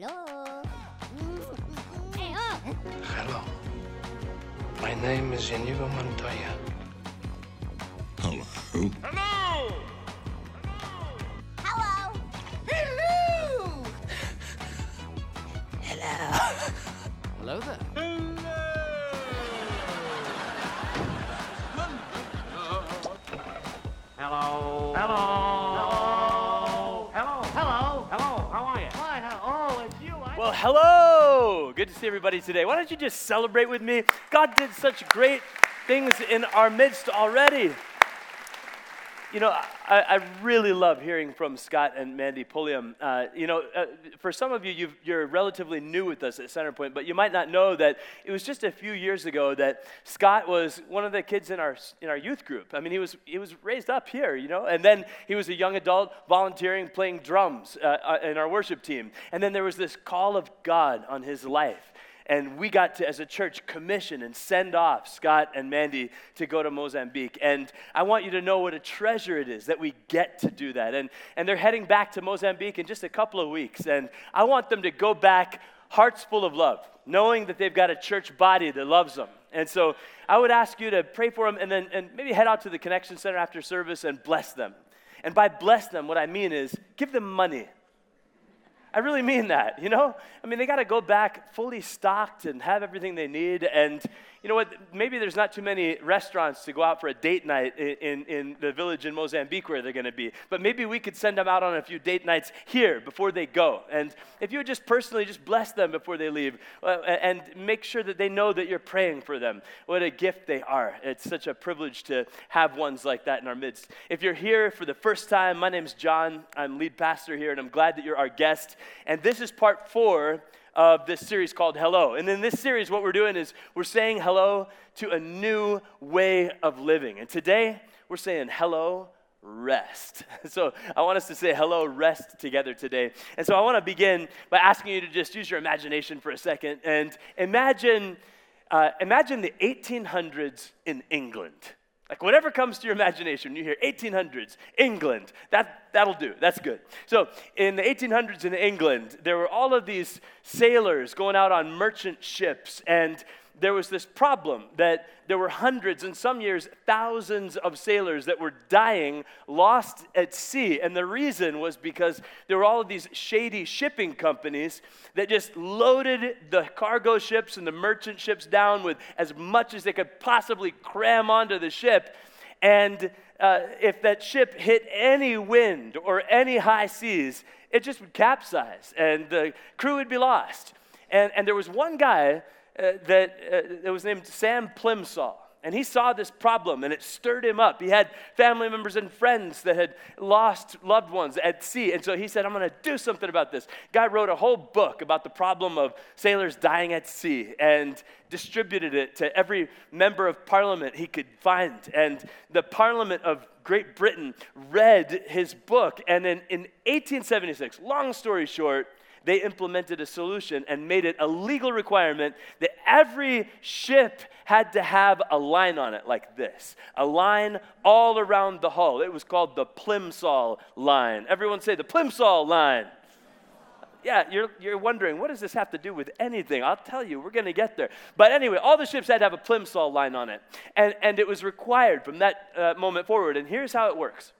Hello. Hey, oh. Hello. My name is Inigo Montoya. Hello. Hello. Hello! Good to see everybody today. Why don't you just celebrate with me? God did such great things in our midst already. You know, I, I really love hearing from Scott and Mandy Pulliam. Uh, you know, uh, for some of you, you've, you're relatively new with us at Centerpoint, but you might not know that it was just a few years ago that Scott was one of the kids in our in our youth group. I mean, he was he was raised up here, you know, and then he was a young adult volunteering, playing drums uh, uh, in our worship team, and then there was this call of God on his life. And we got to, as a church, commission and send off Scott and Mandy to go to Mozambique. And I want you to know what a treasure it is that we get to do that. And, and they're heading back to Mozambique in just a couple of weeks. And I want them to go back hearts full of love, knowing that they've got a church body that loves them. And so I would ask you to pray for them and then and maybe head out to the Connection Center after service and bless them. And by bless them, what I mean is give them money. I really mean that, you know? I mean, they got to go back fully stocked and have everything they need. And you know what? Maybe there's not too many restaurants to go out for a date night in, in, in the village in Mozambique where they're going to be. But maybe we could send them out on a few date nights here before they go. And if you would just personally just bless them before they leave uh, and make sure that they know that you're praying for them, what a gift they are. It's such a privilege to have ones like that in our midst. If you're here for the first time, my name's John. I'm lead pastor here, and I'm glad that you're our guest. And this is part four of this series called Hello. And in this series, what we're doing is we're saying hello to a new way of living. And today, we're saying hello, rest. So I want us to say hello, rest together today. And so I want to begin by asking you to just use your imagination for a second and imagine, uh, imagine the 1800s in England. Like whatever comes to your imagination, you hear 1800s, England, that, that'll do, that's good. So in the 1800s in England, there were all of these sailors going out on merchant ships, and there was this problem that there were hundreds, and some years thousands of sailors that were dying, lost at sea. And the reason was because there were all of these shady shipping companies that just loaded the cargo ships and the merchant ships down with as much as they could possibly cram onto the ship. And uh, if that ship hit any wind or any high seas, it just would capsize and the crew would be lost. And, and there was one guy uh, that, uh, that was named Sam Plimsoll. And he saw this problem and it stirred him up. He had family members and friends that had lost loved ones at sea. And so he said, I'm going to do something about this. Guy wrote a whole book about the problem of sailors dying at sea and distributed it to every member of parliament he could find. And the parliament of Great Britain read his book. And then in 1876, long story short, they implemented a solution and made it a legal requirement that every ship had to have a line on it like this a line all around the hull. It was called the Plimsoll line. Everyone say the Plimsoll line. Yeah, you're, you're wondering, what does this have to do with anything? I'll tell you, we're going to get there. But anyway, all the ships had to have a Plimsoll line on it. And, and it was required from that uh, moment forward. And here's how it works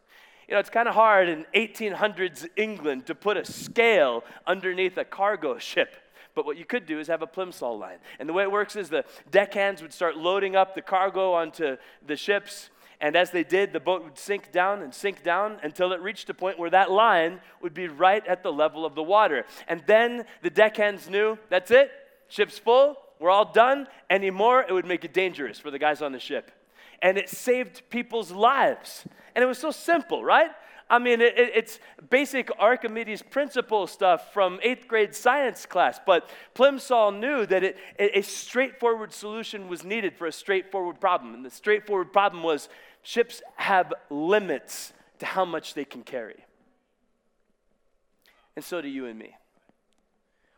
you know, it's kind of hard in 1800s England to put a scale underneath a cargo ship. But what you could do is have a plimsoll line. And the way it works is the deckhands would start loading up the cargo onto the ships. And as they did, the boat would sink down and sink down until it reached a point where that line would be right at the level of the water. And then the deckhands knew that's it, ship's full, we're all done. Anymore, it would make it dangerous for the guys on the ship. And it saved people's lives. And it was so simple, right? I mean, it, it, it's basic Archimedes principle stuff from eighth grade science class, but Plimsoll knew that it, a straightforward solution was needed for a straightforward problem. And the straightforward problem was ships have limits to how much they can carry. And so do you and me.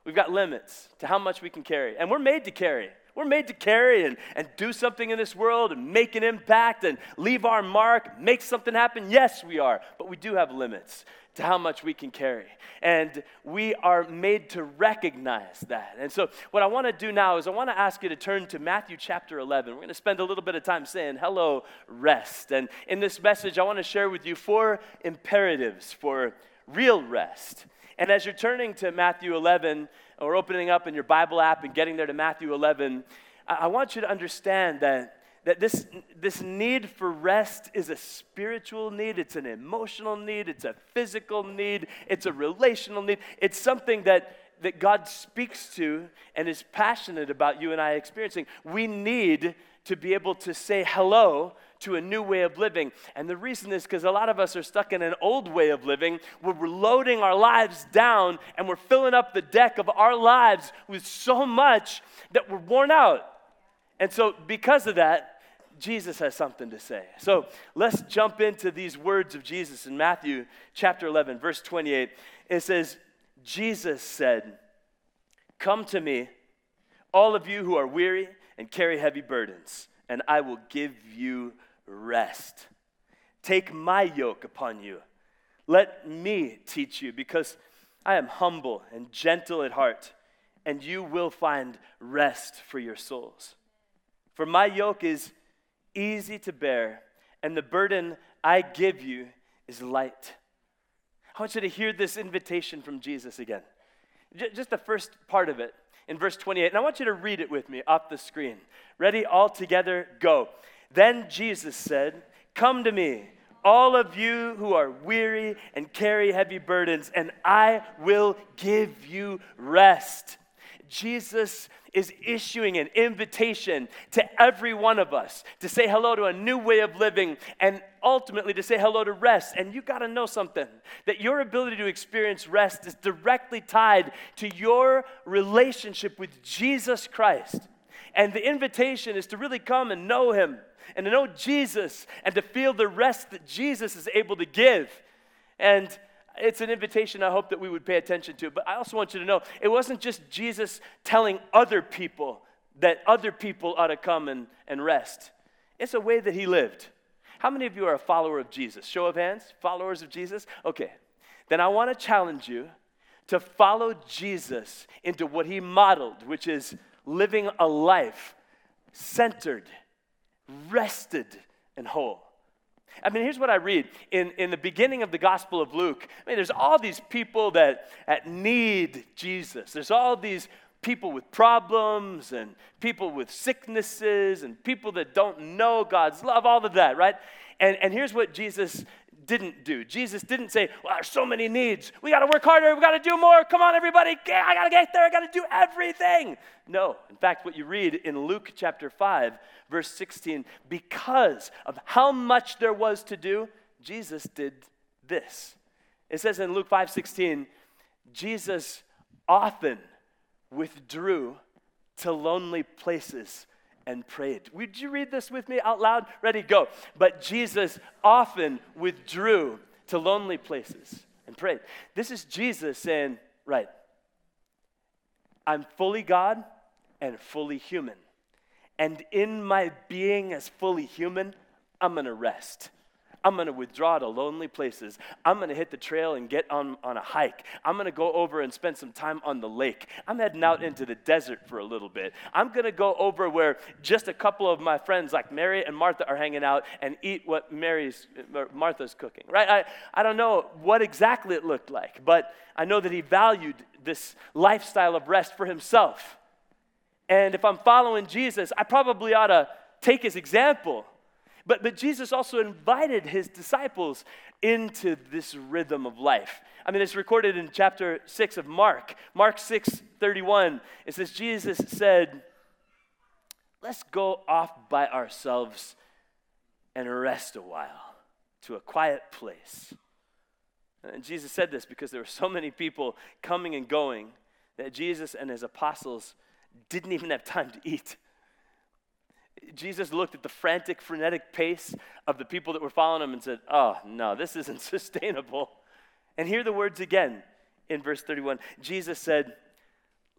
We've got limits to how much we can carry. And we're made to carry. We're made to carry and, and do something in this world and make an impact and leave our mark, make something happen. Yes, we are, but we do have limits to how much we can carry. And we are made to recognize that. And so, what I want to do now is I want to ask you to turn to Matthew chapter 11. We're going to spend a little bit of time saying, Hello, rest. And in this message, I want to share with you four imperatives for real rest. And as you're turning to Matthew 11 or opening up in your Bible app and getting there to Matthew 11, I want you to understand that that this, this need for rest is a spiritual need, it's an emotional need, it's a physical need, it's a relational need. It's something that, that God speaks to and is passionate about you and I experiencing. We need to be able to say hello to a new way of living. And the reason is because a lot of us are stuck in an old way of living where we're loading our lives down and we're filling up the deck of our lives with so much that we're worn out. And so, because of that, Jesus has something to say. So let's jump into these words of Jesus in Matthew chapter 11, verse 28. It says, Jesus said, Come to me, all of you who are weary and carry heavy burdens, and I will give you rest. Take my yoke upon you. Let me teach you, because I am humble and gentle at heart, and you will find rest for your souls. For my yoke is easy to bear, and the burden I give you is light. I want you to hear this invitation from Jesus again. Just the first part of it in verse 28. And I want you to read it with me off the screen. Ready? All together, go. Then Jesus said, Come to me, all of you who are weary and carry heavy burdens, and I will give you rest. Jesus is issuing an invitation to every one of us to say hello to a new way of living and ultimately to say hello to rest. And you got to know something that your ability to experience rest is directly tied to your relationship with Jesus Christ. And the invitation is to really come and know Him and to know Jesus and to feel the rest that Jesus is able to give. And it's an invitation I hope that we would pay attention to. But I also want you to know it wasn't just Jesus telling other people that other people ought to come and, and rest, it's a way that he lived. How many of you are a follower of Jesus? Show of hands, followers of Jesus? Okay. Then I want to challenge you to follow Jesus into what he modeled, which is living a life centered, rested, and whole. I mean, here's what I read in, in the beginning of the Gospel of Luke. I mean, there's all these people that, that need Jesus. There's all these people with problems and people with sicknesses and people that don't know God's love, all of that, right? And, and here's what Jesus didn't do. Jesus didn't say, Well, there's so many needs. We got to work harder. We got to do more. Come on, everybody. I got to get there. I got to do everything. No. In fact, what you read in Luke chapter 5, verse 16, because of how much there was to do, Jesus did this. It says in Luke 5 16, Jesus often withdrew to lonely places and prayed. Would you read this with me out loud? Ready, go. But Jesus often withdrew to lonely places and prayed. This is Jesus saying, right, I'm fully God and fully human. And in my being as fully human, I'm gonna rest. I'm going to withdraw to lonely places. I'm going to hit the trail and get on, on a hike. I'm going to go over and spend some time on the lake. I'm heading out into the desert for a little bit. I'm going to go over where just a couple of my friends, like Mary and Martha, are hanging out and eat what Mary's, Martha's cooking, right? I, I don't know what exactly it looked like, but I know that he valued this lifestyle of rest for himself. And if I'm following Jesus, I probably ought to take his example but, but Jesus also invited his disciples into this rhythm of life. I mean, it's recorded in chapter 6 of Mark. Mark 6 31. It says, Jesus said, Let's go off by ourselves and rest a while to a quiet place. And Jesus said this because there were so many people coming and going that Jesus and his apostles didn't even have time to eat. Jesus looked at the frantic, frenetic pace of the people that were following him and said, Oh, no, this isn't sustainable. And hear the words again in verse 31. Jesus said,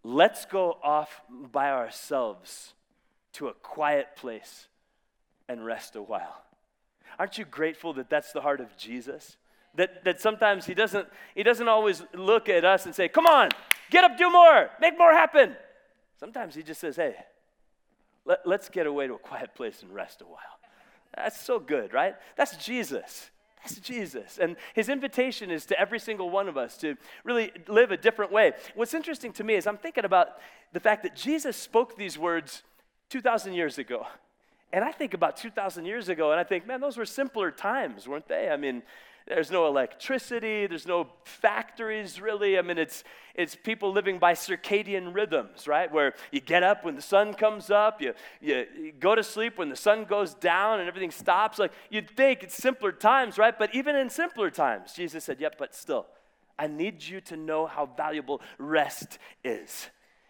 Let's go off by ourselves to a quiet place and rest a while. Aren't you grateful that that's the heart of Jesus? That, that sometimes he doesn't, he doesn't always look at us and say, Come on, get up, do more, make more happen. Sometimes he just says, Hey, let, let's get away to a quiet place and rest a while. That's so good, right? That's Jesus. That's Jesus. And his invitation is to every single one of us to really live a different way. What's interesting to me is I'm thinking about the fact that Jesus spoke these words 2,000 years ago. And I think about 2,000 years ago and I think, man, those were simpler times, weren't they? I mean, there's no electricity, there's no factories really. I mean, it's, it's people living by circadian rhythms, right? Where you get up when the sun comes up, you, you, you, go to sleep when the sun goes down, and everything stops. Like you'd think it's simpler times, right? But even in simpler times, Jesus said, Yep, but still, I need you to know how valuable rest is.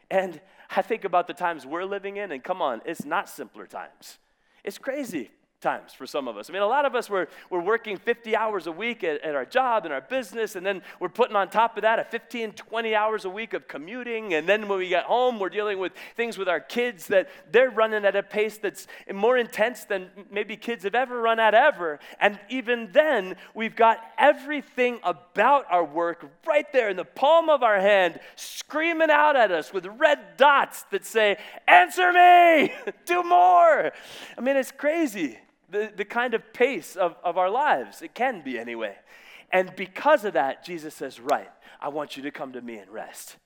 And I think about the times we're living in, and come on, it's not simpler times. It's crazy times for some of us. I mean, a lot of us were, we're working 50 hours a week at, at, our job and our business, and then we're putting on top of that a 15, 20 hours a week of commuting. And then when we get home, we're dealing with things with our kids that they're running at a pace that's more intense than maybe kids have ever run at ever. And even then, we've got everything about our work right there in the palm of our hand, screaming out at us with red dots that say, Answer me! Do more! I mean, it's crazy the, the kind of pace of, of our lives. It can be anyway. And because of that, Jesus says, Right, I want you to come to me and rest.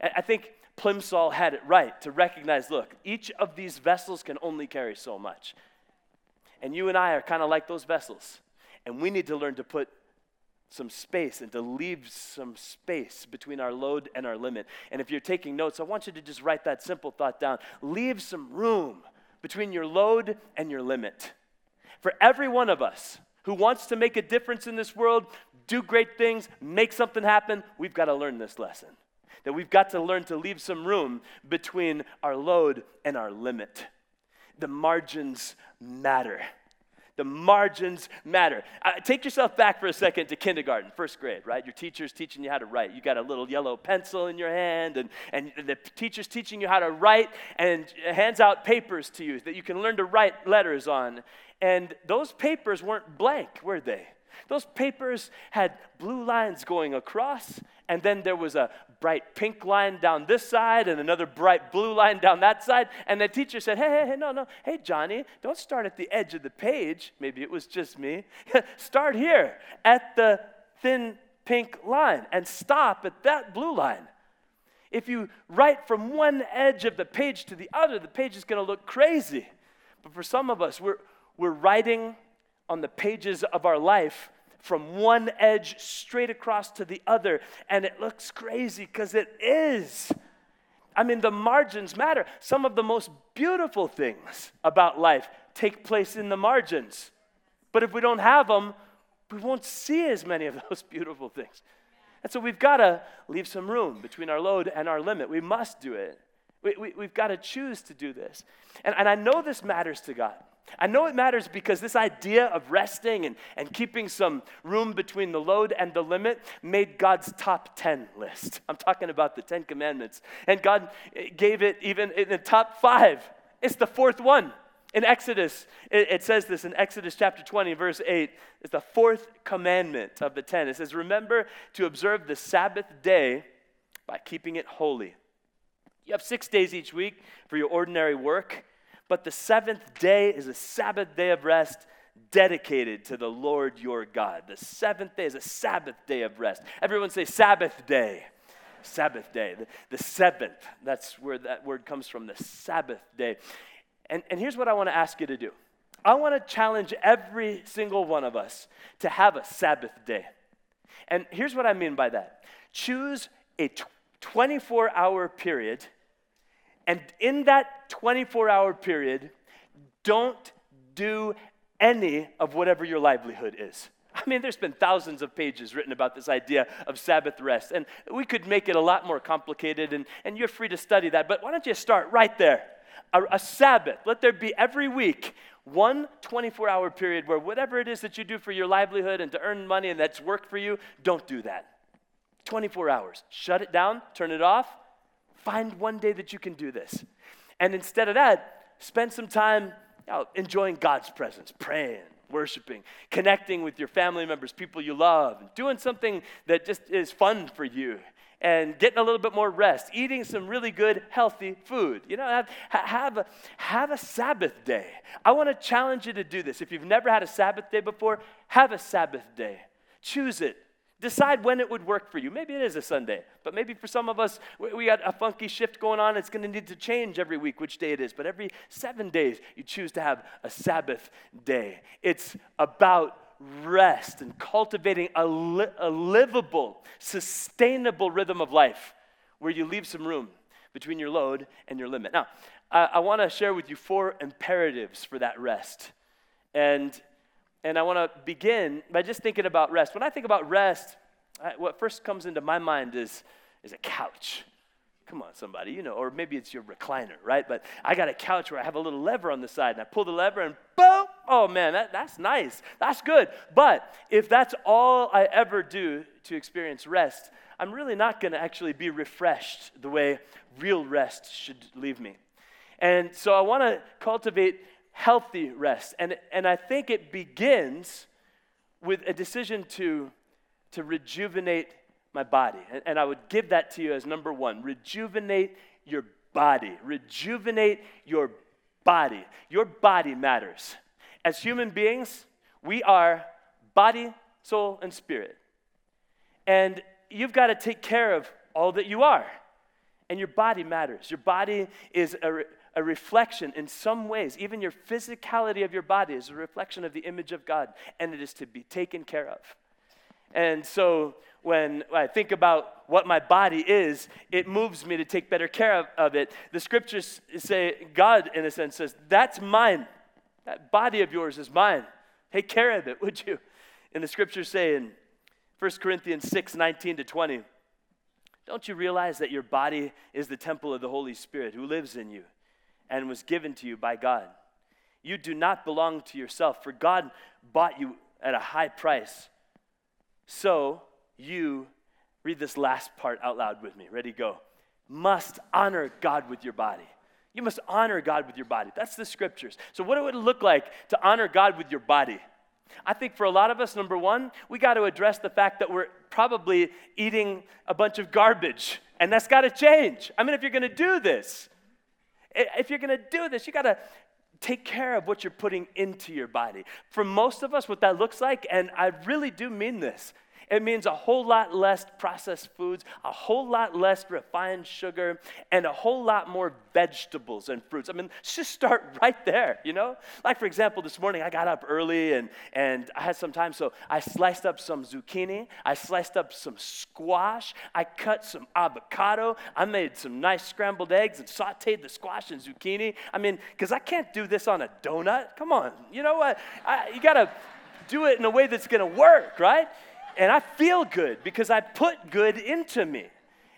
And I think Plimsoll had it right to recognize look, each of these vessels can only carry so much. And you and I are kind of like those vessels. And we need to learn to put some space and to leave some space between our load and our limit. And if you're taking notes, I want you to just write that simple thought down. Leave some room between your load and your limit. For every one of us who wants to make a difference in this world, do great things, make something happen, we've got to learn this lesson. That we've got to learn to leave some room between our load and our limit. The margins matter. The margins matter. Uh, take yourself back for a second to kindergarten, first grade, right? Your teacher's teaching you how to write. You got a little yellow pencil in your hand, and, and the teacher's teaching you how to write and hands out papers to you that you can learn to write letters on. And those papers weren't blank, were they? Those papers had blue lines going across, and then there was a bright pink line down this side and another bright blue line down that side. And the teacher said, Hey, hey, hey, no, no. Hey, Johnny, don't start at the edge of the page. Maybe it was just me. start here at the thin pink line and stop at that blue line. If you write from one edge of the page to the other, the page is going to look crazy. But for some of us, we're, we're writing on the pages of our life from one edge straight across to the other. And it looks crazy because it is. I mean, the margins matter. Some of the most beautiful things about life take place in the margins. But if we don't have them, we won't see as many of those beautiful things. And so we've got to leave some room between our load and our limit. We must do it. We, we, have got to choose to do this. And, and I know this matters to God. I know it matters because this idea of resting and, and keeping some room between the load and the limit made God's top 10 list. I'm talking about the 10 commandments. And God eh, gave it even in the top five. It's the fourth one. In Exodus, it, it says this in Exodus chapter 20, verse 8. It's the fourth commandment of the 10. It says, Remember to observe the Sabbath day by keeping it holy. You have six days each week for your ordinary work but the seventh day is a Sabbath day of rest dedicated to the Lord your God. The seventh day is a Sabbath day of rest. Everyone say Sabbath day. Sabbath day. The, the seventh, that's where that word comes from, the Sabbath day. And, and here's what I want to ask you to do I want to challenge every single one of us to have a Sabbath day. And here's what I mean by that choose a 24 hour period and in that 24 hour period, don't do any of whatever your livelihood is. I mean, there's been thousands of pages written about this idea of Sabbath rest, and we could make it a lot more complicated, and, and you're free to study that. But why don't you start right there? A, a Sabbath, let there be every week one 24 hour period where whatever it is that you do for your livelihood and to earn money and that's work for you, don't do that. 24 hours. Shut it down, turn it off, Find one day that you can do this. And instead of that, spend some time you know, enjoying God's presence, praying, worshiping, connecting with your family members, people you love, doing something that just is fun for you, and getting a little bit more rest, eating some really good, healthy food. You know, have, have, a, have a Sabbath day. I want to challenge you to do this. If you've never had a Sabbath day before, have a Sabbath day. Choose it. Decide when it would work for you. Maybe it is a Sunday, but maybe for some of us, we got a funky shift going on. It's going to need to change every week which day it is. But every seven days, you choose to have a Sabbath day. It's about rest and cultivating a, li- a livable, sustainable rhythm of life where you leave some room between your load and your limit. Now, I, I want to share with you four imperatives for that rest. And and I want to begin by just thinking about rest. When I think about rest, I, what first comes into my mind is, is a couch. Come on, somebody, you know, or maybe it's your recliner, right? But I got a couch where I have a little lever on the side, and I pull the lever, and boom! Oh man, that, that's nice. That's good. But if that's all I ever do to experience rest, I'm really not going to actually be refreshed the way real rest should leave me. And so I want to cultivate healthy rest. And, and I think it begins with a decision to, to rejuvenate my body. And, and I would give that to you as number one rejuvenate your body. Rejuvenate your body. Your body matters. As human beings, we are body, soul, and spirit. And you've got to take care of all that you are. And your body matters. Your body is a, a reflection in some ways, even your physicality of your body is a reflection of the image of God, and it is to be taken care of. And so when I think about what my body is, it moves me to take better care of, of, it. The scriptures say, God, in a sense, says, That's mine. That body of yours is mine. Take care of it, would you? And the scriptures say in 1 Corinthians 6 19 to 20, Don't you realize that your body is the temple of the Holy Spirit who lives in you? And was given to you by God. You do not belong to yourself, for God bought you at a high price. So you, read this last part out loud with me. Ready, go. Must honor God with your body. You must honor God with your body. That's the scriptures. So, what would it look like to honor God with your body? I think for a lot of us, number one, we got to address the fact that we're probably eating a bunch of garbage, and that's got to change. I mean, if you're going to do this, if you're going to do this, you got to take care of what you're putting into your body. For most of us, what that looks like, and I really do mean this, it means a whole lot less processed foods, a whole lot less refined sugar, and a whole lot more vegetables and fruits. I mean, just start right there, you know? Like, for example, this morning I got up early and, and I had some time, so I sliced up some zucchini, I sliced up some squash, I cut some avocado, I made some nice scrambled eggs and sauteed the squash and zucchini. I mean, because I can't do this on a donut. Come on, you know what? I, you gotta do it in a way that's gonna work, right? And I feel good because I put good into me.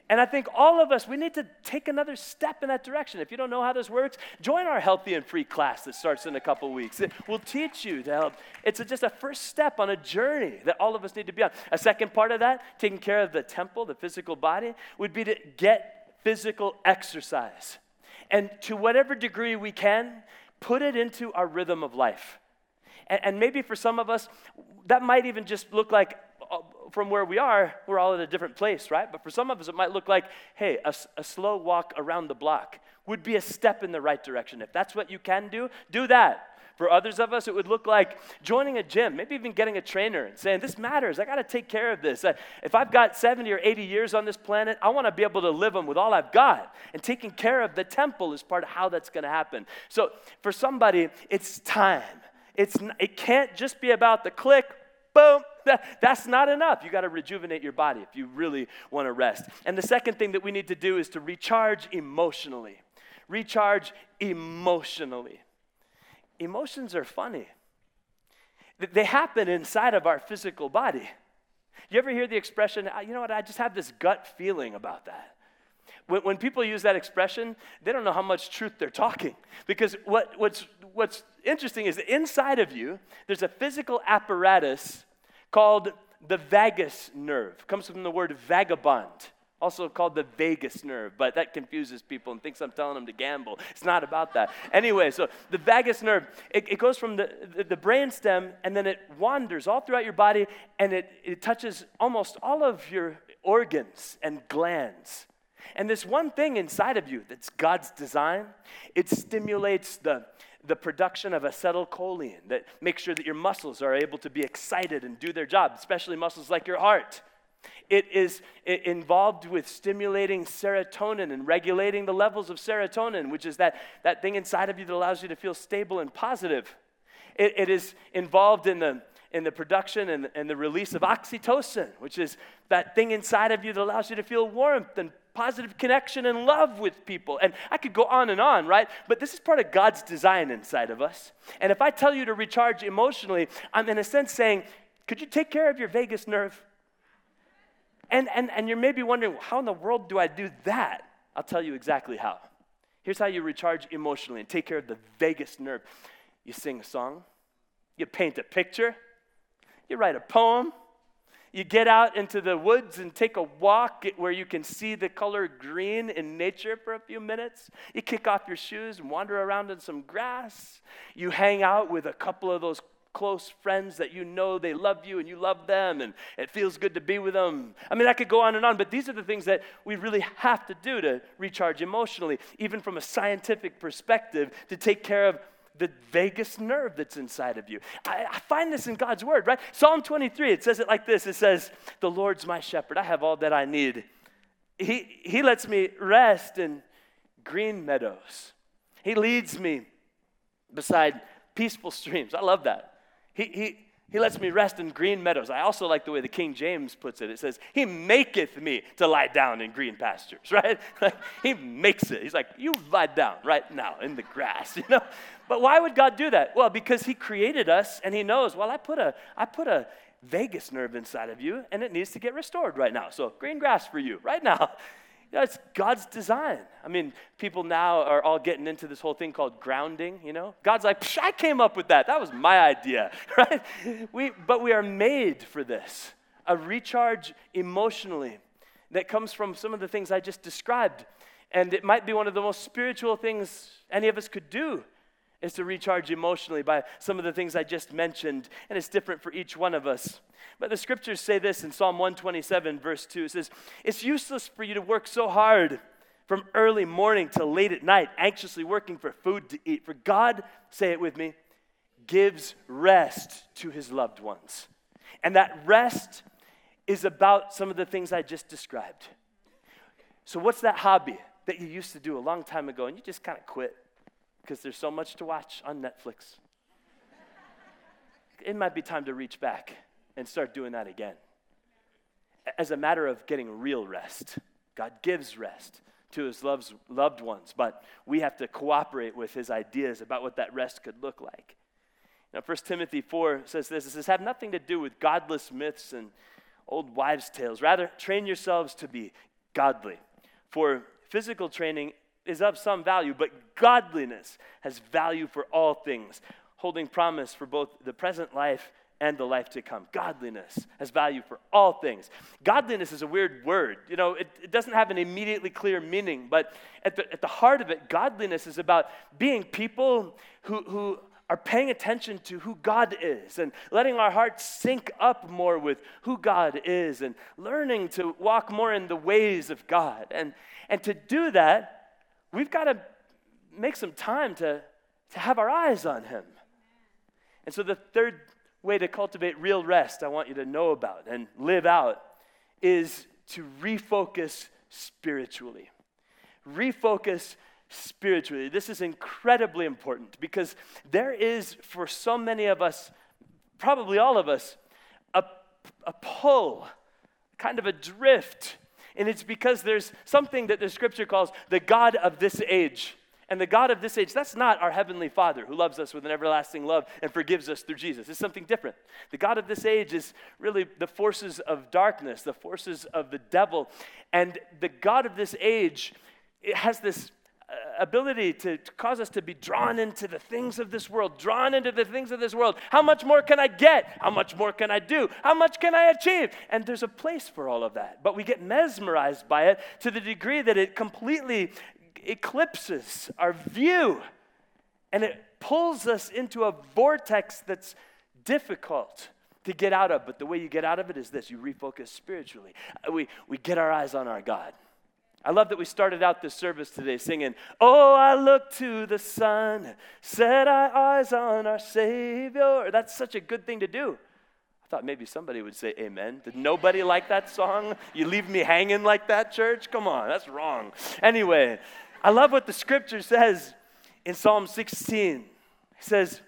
And I think all of us, we need to take another step in that direction. If you don't know how this works, join our Healthy and Free class that starts in a couple weeks. It will teach you to help. It's a, just a first step on a journey that all of us need to be on. A second part of that, taking care of the temple, the physical body, would be to get physical exercise. And to whatever degree we can, put it into our rhythm of life. And, and maybe for some of us, that might even just look like from where we are, we're all at a different place, right? But for some of us, it might look like, hey, a, a, slow walk around the block would be a step in the right direction. If that's what you can do, do that. For others of us, it would look like joining a gym, maybe even getting a trainer and saying, This matters. I got to take care of this. If I've got 70 or 80 years on this planet, I want to be able to live them with all I've got. And taking care of the temple is part of how that's going to happen. So for somebody, it's time. It's, it can't just be about the click, boom, that, that's not enough. You got to rejuvenate your body if you really want to rest. And the second thing that we need to do is to recharge emotionally. Recharge emotionally. Emotions are funny, they happen inside of our physical body. You ever hear the expression, ah, you know what, I just have this gut feeling about that? When, when, people use that expression, they don't know how much truth they're talking. Because what, what's, what's interesting is that inside of you, there's a physical apparatus called the vagus nerve. It comes from the word vagabond. also called the Vegas nerve, but that confuses people and thinks I'm telling them to gamble. It's not about that. anyway, so the vagus nerve, it, it goes from the, the, the brain stem and then it wanders all throughout your body and it, it touches almost all of your organs and glands. And this one thing inside of you that's God's design, it stimulates the, the production of acetylcholine that makes sure that your muscles are able to be excited and do their job, especially muscles like your heart. It is involved with stimulating serotonin and regulating the levels of serotonin, which is that, that thing inside of you that allows you to feel stable and positive. It, it is involved in the, in the production and, and the release of oxytocin, which is that thing inside of you that allows you to feel warmth and positive connection and love with people. And I could go on and on, right? But this is part of God's design inside of us. And if I tell you to recharge emotionally, I'm in a sense saying, could you take care of your vagus nerve? And, and, and you're maybe wondering, how in the world do I do that? I'll tell you exactly how. Here's how you recharge emotionally and take care of the vagus nerve you sing a song, you paint a picture, you write a poem, you get out into the woods and take a walk where you can see the color green in nature for a few minutes. You kick off your shoes and wander around in some grass. You hang out with a couple of those close friends that you know they love you and you love them and it feels good to be with them. I mean, I could go on and on, but these are the things that we really have to do to recharge emotionally, even from a scientific perspective, to take care of the vagus nerve that's inside of you. I, I, find this in God's word, right? Psalm 23, it says it like this it says, The Lord's my shepherd, I have all that I need. He, he lets me rest in green meadows, He leads me beside peaceful streams. I love that. He, he, he lets me rest in green meadows. I also like the way the King James puts it. It says, He maketh me to lie down in green pastures, right? he makes it. He's like, You lie down right now in the grass, you know? But why would God do that? Well, because He created us and He knows, well, I put a, I put a vagus nerve inside of you and it needs to get restored right now. So green grass for you right now. It's God's design. I mean, people now are all getting into this whole thing called grounding, you know? God's like, I came up with that. That was my idea, right? We, but we are made for this a recharge emotionally that comes from some of the things I just described. And it might be one of the most spiritual things any of us could do is to recharge emotionally by some of the things I just mentioned. And it's different for each one of us. But the scriptures say this in Psalm 127, verse 2. It says, It's useless for you to work so hard from early morning till late at night, anxiously working for food to eat. For God, say it with me, gives rest to his loved ones. And that rest is about some of the things I just described. So, what's that hobby that you used to do a long time ago and you just kind of quit because there's so much to watch on Netflix? it might be time to reach back and start doing that again. As a matter of getting real rest, God gives rest to his loves, loved ones, but we have to cooperate with his ideas about what that rest could look like. Now, 1 Timothy 4 says this it says, Have nothing to do with godless myths and old wives' tales. Rather, train yourselves to be godly. For physical training is of some value, but godliness has value for all things, holding promise for both the present life and the life to come. Godliness has value for all things. Godliness is a weird word. You know, it, it, doesn't have an immediately clear meaning, but at the, at the heart of it, godliness is about being people who, who are paying attention to who God is and letting our hearts sync up more with who God is and learning to walk more in the ways of God. And, and to do that, we've got to make some time to, to have our eyes on Him. And so the third way to cultivate real rest I want you to know about and live out is to refocus spiritually. Refocus spiritually. This is incredibly important because there is, for so many of us, probably all of us, a, a pull, kind of a drift. And it's because there's something that the scripture calls the God of this age. And the God of this age, that's not our Heavenly Father who loves us with an everlasting love and forgives us through Jesus. It's something different. The God of this age is really the forces of darkness, the forces of the devil. And the God of this age it has this, ability to, to cause us to be drawn into the things of this world, drawn into the things of this world. How much more can I get? How much more can I do? How much can I achieve? And there's a place for all of that. But we get mesmerized by it to the degree that it completely eclipses our view and it pulls us into a vortex that's difficult to get out of. But the way you get out of it is this you refocus spiritually. Uh, We, we get our eyes on our God. I love that we started out this service today singing, Oh, I look to the sun, set our eyes on our Savior. That's such a good thing to do. I thought maybe somebody would say amen. Did nobody like that song? You leave me hanging like that, church? Come on, that's wrong. Anyway, I love what the scripture says in Psalm 16. It says,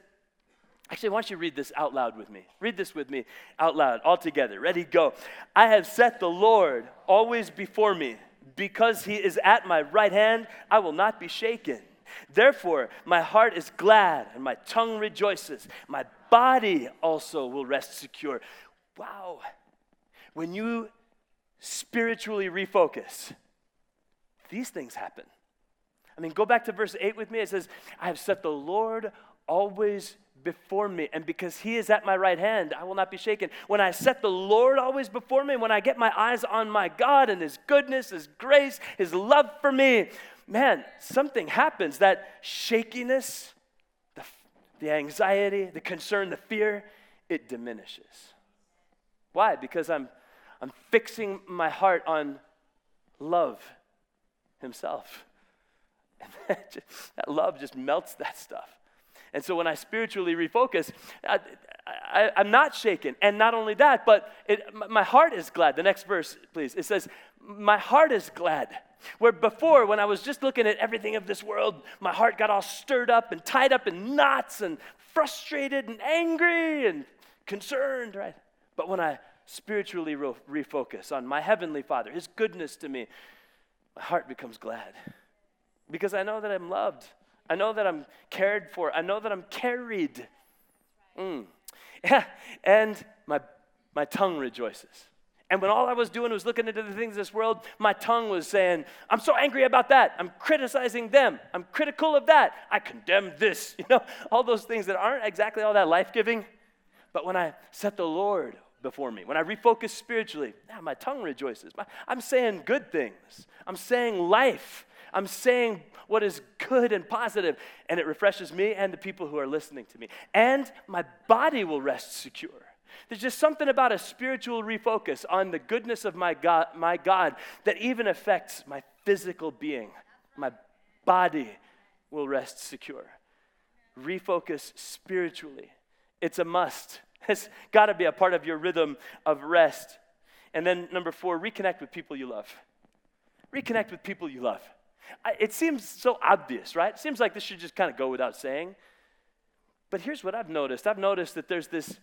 Actually, why don't you read this out loud with me? Read this with me out loud, all together. Ready, go. I have set the Lord always before me. Because he is at my right hand, I will not be shaken. Therefore, my heart is glad and my tongue rejoices. My body also will rest secure. Wow. When you spiritually refocus, these things happen. I mean, go back to verse 8 with me. It says, I have set the Lord always before me, and because he is at my right hand, I will not be shaken. When I set the Lord always before me, when I get my eyes on my God and his goodness, his grace, his love for me, man, something happens. That shakiness, the, the anxiety, the concern, the fear, it diminishes. Why? Because I'm, I'm fixing my heart on love himself. And that, just, that love just melts that stuff. And so when I spiritually refocus, I, am not shaken. And not only that, but it, my heart is glad. The next verse, please. It says, My heart is glad. Where before, when I was just looking at everything of this world, my heart got all stirred up and tied up in knots and frustrated and angry and concerned, right? But when I spiritually re- refocus on my Heavenly Father, His goodness to me, my heart becomes glad because I know that I'm loved. I know that I'm cared for. I know that I'm carried. Mm. Yeah. And my, my tongue rejoices. And when all I was doing was looking into the things of this world, my tongue was saying, I'm so angry about that. I'm criticizing them. I'm critical of that. I condemn this. You know, all those things that aren't exactly all that life giving. But when I set the Lord before me, when I refocus spiritually, my tongue rejoices. My, I'm saying good things, I'm saying life. I'm saying what is good and positive, and it refreshes me and the people who are listening to me. And my body will rest secure. There's just something about a spiritual refocus on the goodness of my God, my God that even affects my physical being. My body will rest secure. Refocus spiritually. It's a must. It's got to be a part of your rhythm of rest. And then, number four, reconnect with people you love. Reconnect with people you love. It seems so obvious, right? It seems like this should just kind of go without saying. But here's what I've noticed I've noticed that there's this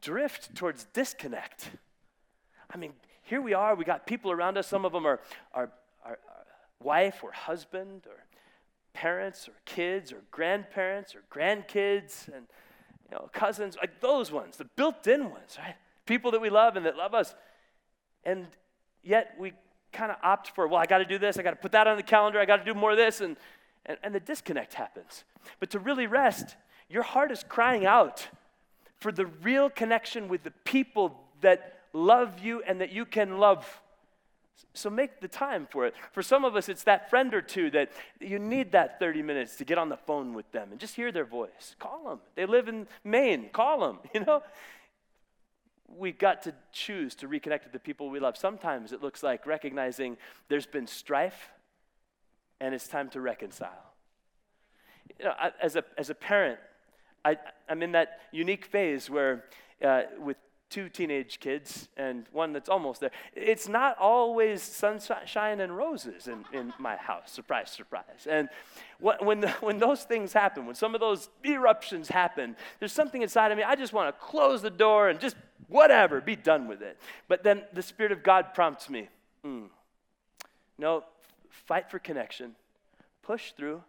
drift towards disconnect. I mean, here we are, we got people around us. Some of them are our, our, wife or husband or parents or kids or grandparents or grandkids and you know, cousins, like those ones, the built in ones, right? People that we love and that love us. And yet we kind of opt for, well, I got to do this, I got to put that on the calendar, I got to do more of this, and, and, and the disconnect happens. But to really rest, your heart is crying out for the real connection with the people that love you and that you can love. So make the time for it. For some of us, it's that friend or two that you need that 30 minutes to get on the phone with them and just hear their voice. Call them. They live in Maine. Call them, you know? We've got to choose to reconnect with the people we love. Sometimes it looks like recognizing there's been strife and it's time to reconcile. You know, I, as, a, as a parent, I, I'm in that unique phase where, uh, with two teenage kids and one that's almost there, it's not always sunshine and roses in, in my house. Surprise, surprise. And when, the, when those things happen, when some of those eruptions happen, there's something inside of me, I just want to close the door and just whatever, be done with it. But then the Spirit of God prompts me mm, no, fight for connection, push through.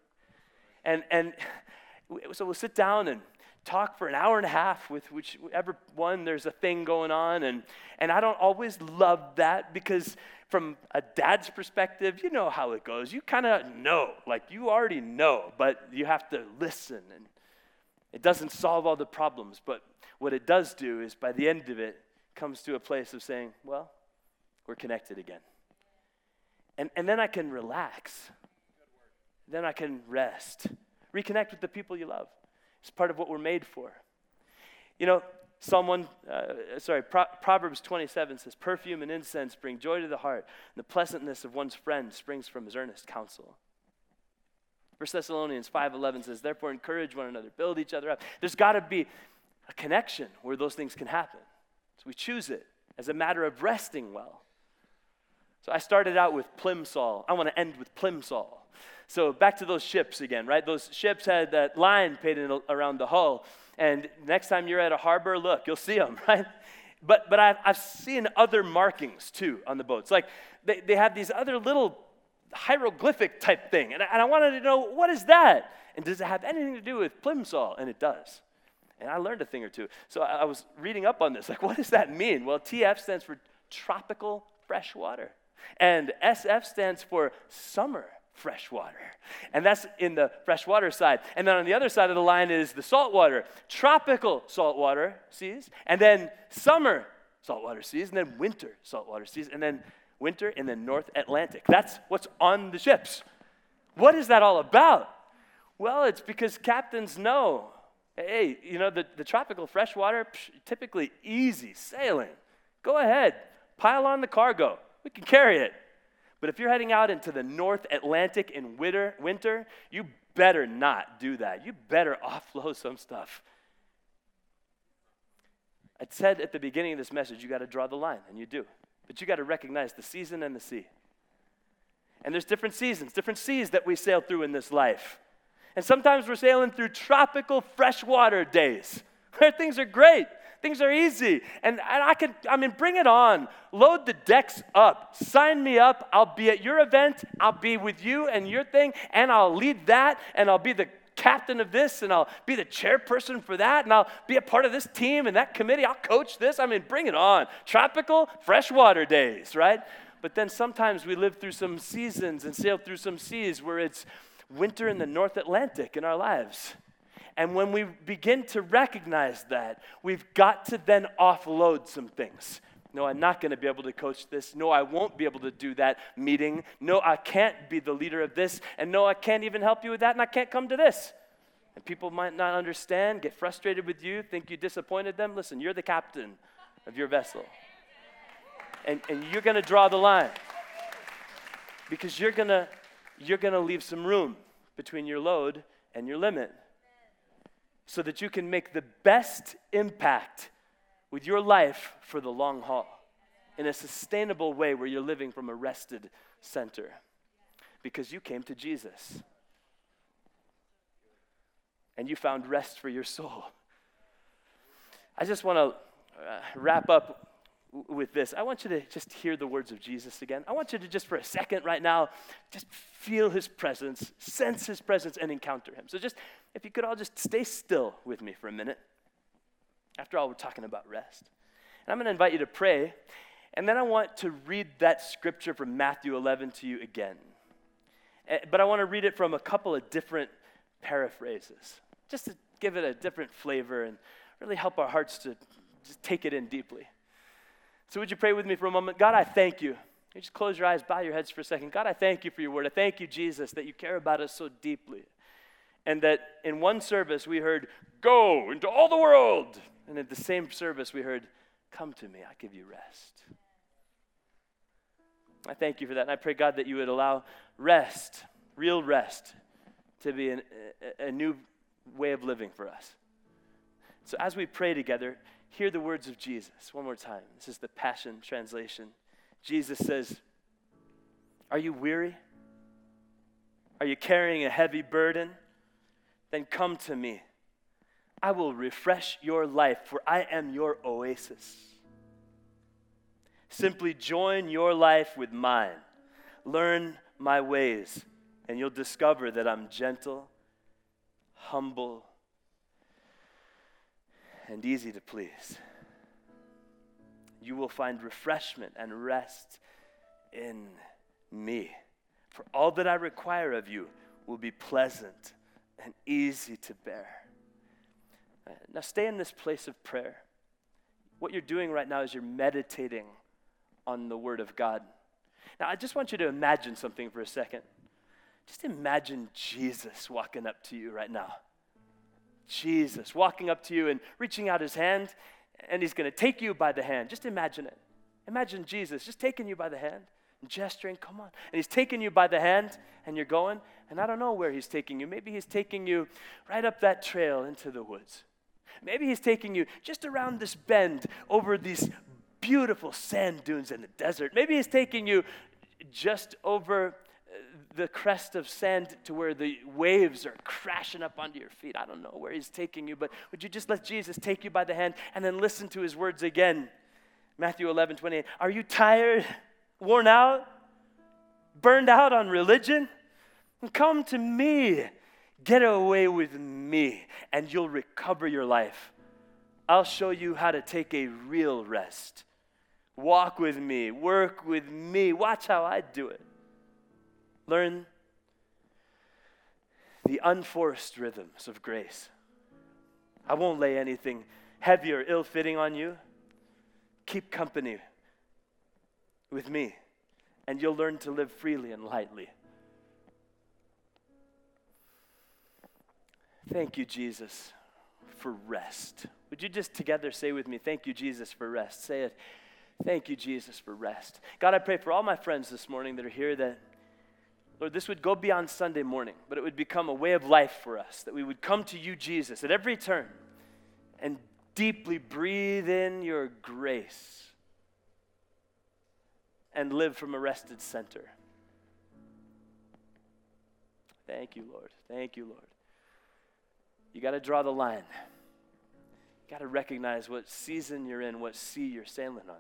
And, and so we'll sit down and talk for an hour and a half with whichever one there's a thing going on. And, and I don't always love that because, from a dad's perspective, you know how it goes. You kind of know, like you already know, but you have to listen. And it doesn't solve all the problems, but what it does do is by the end of it, comes to a place of saying, well, we're connected again. And, and then I can relax. Then I can rest. Reconnect with the people you love. It's part of what we're made for. You know, Someone, uh, sorry, Pro- Proverbs 27 says, Perfume and incense bring joy to the heart, and the pleasantness of one's friend springs from his earnest counsel. 1 Thessalonians 5:11 says, "Therefore encourage one another, build each other up." There's got to be a connection where those things can happen. So we choose it as a matter of resting well. So I started out with Plimsoll. I want to end with Plimsoll. So back to those ships again, right? Those ships had that line painted around the hull. And next time you're at a harbor, look, you'll see them, right? But, but I've, I've seen other markings too on the boats. Like they, they have these other little hieroglyphic type thing. And I, and I wanted to know, what is that? And does it have anything to do with Plimsoll? And it does. And I learned a thing or two. So I, was reading up on this. Like, what does that mean? Well, TF stands for tropical fresh water. And SF stands for summer fresh water. And that's in the freshwater side. And then on the other side of the line is the saltwater, tropical saltwater seas, and then summer saltwater seas, and then winter saltwater seas, and then winter in the North Atlantic. That's what's on the ships. What is that all about? Well, it's because captains know hey, you know, the, the tropical freshwater, typically easy sailing. Go ahead, pile on the cargo. We can carry it. But if you're heading out into the North Atlantic in winter, winter, you better not do that. You better offload some stuff. I said at the beginning of this message, you got to draw the line, and you do. But you got to recognize the season and the sea. And there's different seasons, different seas that we sail through in this life. And sometimes we're sailing through tropical freshwater days where things are great. Things are easy. And, and I can, I mean, bring it on. Load the decks up. Sign me up. I'll be at your event. I'll be with you and your thing. And I'll lead that. And I'll be the captain of this. And I'll be the chairperson for that. And I'll be a part of this team and that committee. I'll coach this. I mean, bring it on. Tropical freshwater days, right? But then sometimes we live through some seasons and sail through some seas where it's winter in the North Atlantic in our lives. And when we begin to recognize that, we've got to then offload some things. No, I'm not going to be able to coach this. No, I won't be able to do that meeting. No, I can't be the leader of this. And no, I can't even help you with that. And I can't come to this. And people might not understand, get frustrated with you, think you disappointed them. Listen, you're the captain of your vessel. And, and you're going to draw the line because you're going to you're going to leave some room between your load and your limit so that you can make the best impact with your life for the long haul in a sustainable way where you're living from a rested center because you came to Jesus and you found rest for your soul. I just want to uh, wrap up with this. I want you to just hear the words of Jesus again. I want you to just for a second right now, just feel his presence, sense his presence, and encounter him. So just, if you could all just stay still with me for a minute. After all, we're talking about rest. And I'm going to invite you to pray, and then I want to read that scripture from Matthew 11 to you again. Eh, but I want to read it from a couple of different paraphrases, just to give it a different flavor and really help our hearts to just take it in deeply. So, would you pray with me for a moment? God, I thank you. you just close your eyes, bow your heads for a second. God, I thank you for your word. I thank you, Jesus, that you care about us so deeply. And that in one service we heard, Go into all the world. And in the same service we heard, Come to me, I give you rest. I thank you for that. And I pray, God, that you would allow rest, real rest, to be an, a, a new way of living for us. So as we pray together, Hear the words of Jesus one more time. This is the Passion Translation. Jesus says, Are you weary? Are you carrying a heavy burden? Then come to me. I will refresh your life, for I am your oasis. Simply join your life with mine. Learn my ways, and you'll discover that I'm gentle, humble, and easy to please. You will find refreshment and rest in me. For all that I require of you will be pleasant and easy to bear. Uh, Now, stay in this place of prayer. What you're doing right now is you're meditating on the Word of God. Now, I just want you to imagine something for a second. Just imagine Jesus walking up to you right now. Jesus walking up to you and reaching out his hand, and he's going to take you by the hand. Just imagine it. Imagine Jesus just taking you by the hand and gesturing, come on. And he's taking you by the hand, and you're going, and I don't know where he's taking you. Maybe he's taking you right up that trail into the woods. Maybe he's taking you just around this bend over these beautiful sand dunes in the desert. Maybe he's taking you just over the crest of sand to where the waves are crashing up onto your feet. I don't know where he's taking you, but would you just let Jesus take you by the hand and then listen to his words again? Matthew 11, 28. Are you tired, worn out, burned out on religion? Come to me. Get away with me, and you'll recover your life. I'll show you how to take a real rest. Walk with me, work with me. Watch how I do it. Learn the unforced rhythms of grace. I won't lay anything heavy or ill fitting on you. Keep company with me, and you'll learn to live freely and lightly. Thank you, Jesus, for rest. Would you just together say with me, Thank you, Jesus, for rest? Say it. Thank you, Jesus, for rest. God, I pray for all my friends this morning that are here that, Lord, this would go beyond Sunday morning, but it would become a way of life for us, that we would come to you, Jesus, at every turn and deeply breathe in your grace and live from a rested center. Thank you, Lord. Thank you, Lord. You got to draw the line. You got to recognize what season you're in, what sea you're sailing on.